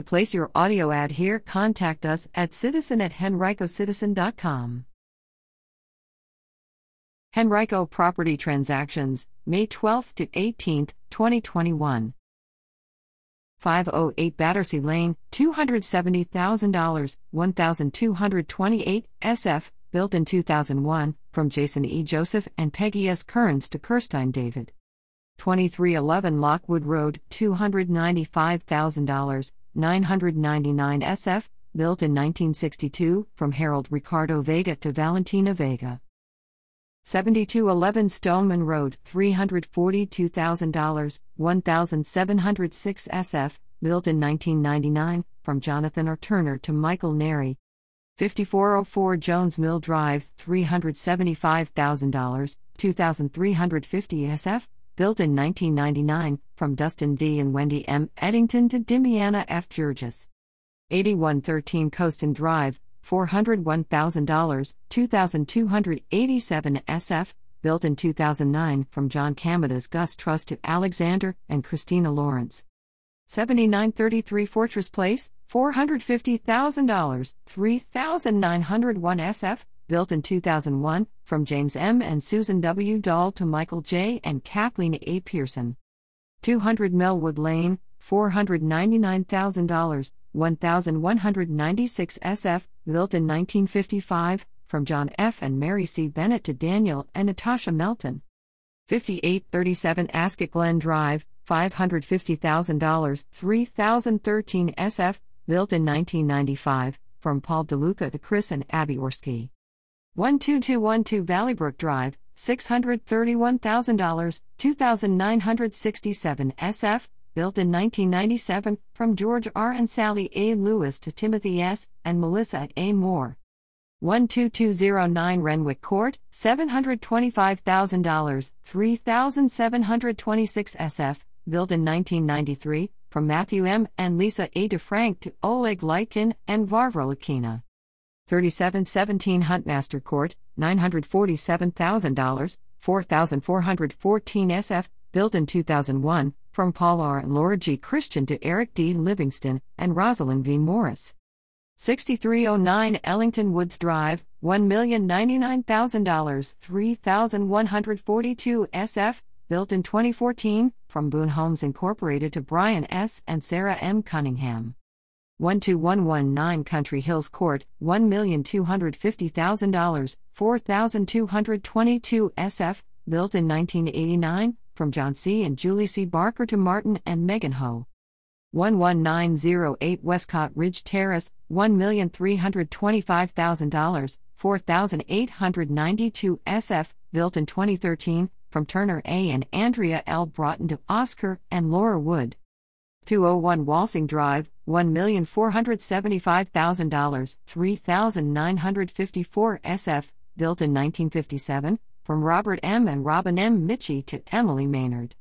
To place your audio ad here, contact us at citizen at henricocitizen.com. Henrico Property Transactions, May 12 to 18, 2021. 508 Battersea Lane, $270,000, 1228 SF, built in 2001, from Jason E. Joseph and Peggy S. Kearns to Kirstein David. 2311 Lockwood Road, $295,000, 999 SF, built in 1962, from Harold Ricardo Vega to Valentina Vega. 7211 Stoneman Road, $342,000, 1706 SF, built in 1999, from Jonathan R. Turner to Michael Neri. 5404 Jones Mill Drive, $375,000, 2350 SF, built in 1999, from Dustin D. and Wendy M. Eddington to Dimiana F. Jurgis. 8113 Coaston Drive, $401,000, 2,287 SF, built in 2009 from John Camadas Gus Trust to Alexander and Christina Lawrence. 7933 Fortress Place, $450,000, 3,901 SF, built in 2001, from James M. and Susan W. Dahl to Michael J. and Kathleen A. Pearson. 200 Melwood Lane, $499,000, 1196 SF, built in 1955, from John F. and Mary C. Bennett to Daniel and Natasha Melton. 5837 Ascot Glen Drive, $550,000, 3013 SF, built in 1995, from Paul DeLuca to Chris and Abby Orski. 12212 Valleybrook Drive, $631,000, 2967 SF, built in 1997, from George R. and Sally A. Lewis to Timothy S. and Melissa A. Moore. 12209 Renwick Court, $725,000, 3726 SF, built in 1993, from Matthew M. and Lisa A. DeFrank to Oleg Lightkin and Varvara Lakina. 3717 Huntmaster Court, $947,000, 4414 SF, built in 2001, from Paul R. and Laura G. Christian to Eric D. Livingston and Rosalind V. Morris. 6309 Ellington Woods Drive, $1,099,000, 3,142 SF, built in 2014, from Boone Homes Incorporated to Brian S. and Sarah M. Cunningham. 12119 Country Hills Court, $1,250,000, 4,222 SF, built in 1989, from John C. and Julie C. Barker to Martin and Megan Ho. 11908 Westcott Ridge Terrace, $1,325,000, 4,892 SF, built in 2013, from Turner A. and Andrea L. Broughton to Oscar and Laura Wood. 201 Walsing Drive, $1,475,000, 3,954 SF, built in 1957, from Robert M. and Robin M. Mitchie to Emily Maynard.